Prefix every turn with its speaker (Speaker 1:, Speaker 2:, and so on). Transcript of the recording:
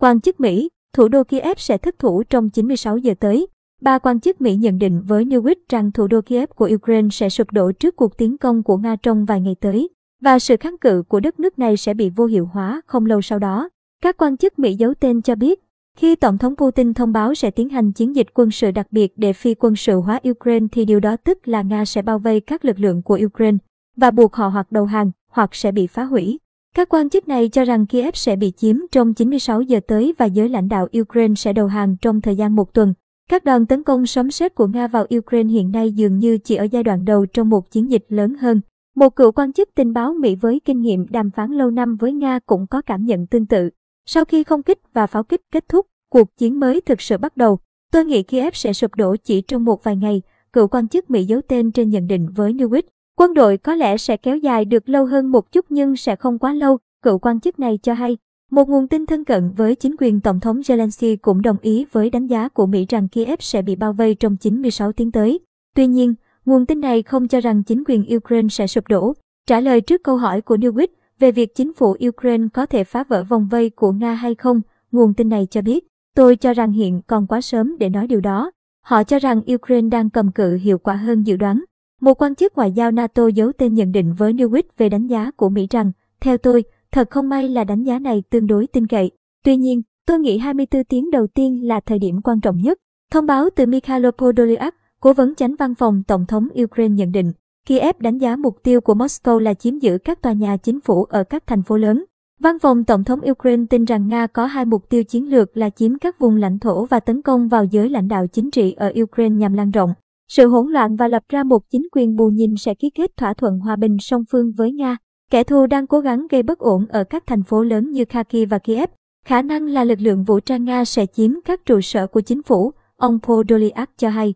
Speaker 1: Quan chức Mỹ, thủ đô Kiev sẽ thất thủ trong 96 giờ tới. Ba quan chức Mỹ nhận định với Newsweek rằng thủ đô Kiev của Ukraine sẽ sụp đổ trước cuộc tiến công của Nga trong vài ngày tới, và sự kháng cự của đất nước này sẽ bị vô hiệu hóa không lâu sau đó. Các quan chức Mỹ giấu tên cho biết, khi Tổng thống Putin thông báo sẽ tiến hành chiến dịch quân sự đặc biệt để phi quân sự hóa Ukraine thì điều đó tức là Nga sẽ bao vây các lực lượng của Ukraine và buộc họ hoặc đầu hàng hoặc sẽ bị phá hủy. Các quan chức này cho rằng Kiev sẽ bị chiếm trong 96 giờ tới và giới lãnh đạo Ukraine sẽ đầu hàng trong thời gian một tuần. Các đòn tấn công sấm sét của Nga vào Ukraine hiện nay dường như chỉ ở giai đoạn đầu trong một chiến dịch lớn hơn. Một cựu quan chức tình báo Mỹ với kinh nghiệm đàm phán lâu năm với Nga cũng có cảm nhận tương tự. Sau khi không kích và pháo kích kết thúc, cuộc chiến mới thực sự bắt đầu. Tôi nghĩ Kiev sẽ sụp đổ chỉ trong một vài ngày, cựu quan chức Mỹ giấu tên trên nhận định với Newit. Quân đội có lẽ sẽ kéo dài được lâu hơn một chút nhưng sẽ không quá lâu, cựu quan chức này cho hay. Một nguồn tin thân cận với chính quyền Tổng thống Zelensky cũng đồng ý với đánh giá của Mỹ rằng Kiev sẽ bị bao vây trong 96 tiếng tới. Tuy nhiên, nguồn tin này không cho rằng chính quyền Ukraine sẽ sụp đổ. Trả lời trước câu hỏi của Newsweek về việc chính phủ Ukraine có thể phá vỡ vòng vây của Nga hay không, nguồn tin này cho biết, tôi cho rằng hiện còn quá sớm để nói điều đó. Họ cho rằng Ukraine đang cầm cự hiệu quả hơn dự đoán. Một quan chức ngoại giao NATO giấu tên nhận định với Newit về đánh giá của Mỹ rằng, theo tôi, thật không may là đánh giá này tương đối tin cậy. Tuy nhiên, tôi nghĩ 24 tiếng đầu tiên là thời điểm quan trọng nhất. Thông báo từ Mikhailo Podolyak, cố vấn chánh văn phòng Tổng thống Ukraine nhận định, Kiev đánh giá mục tiêu của Moscow là chiếm giữ các tòa nhà chính phủ ở các thành phố lớn. Văn phòng Tổng thống Ukraine tin rằng Nga có hai mục tiêu chiến lược là chiếm các vùng lãnh thổ và tấn công vào giới lãnh đạo chính trị ở Ukraine nhằm lan rộng sự hỗn loạn và lập ra một chính quyền bù nhìn sẽ ký kết thỏa thuận hòa bình song phương với Nga. Kẻ thù đang cố gắng gây bất ổn ở các thành phố lớn như Kharkiv và Kiev. Khả năng là lực lượng vũ trang Nga sẽ chiếm các trụ sở của chính phủ, ông Podolyak cho hay.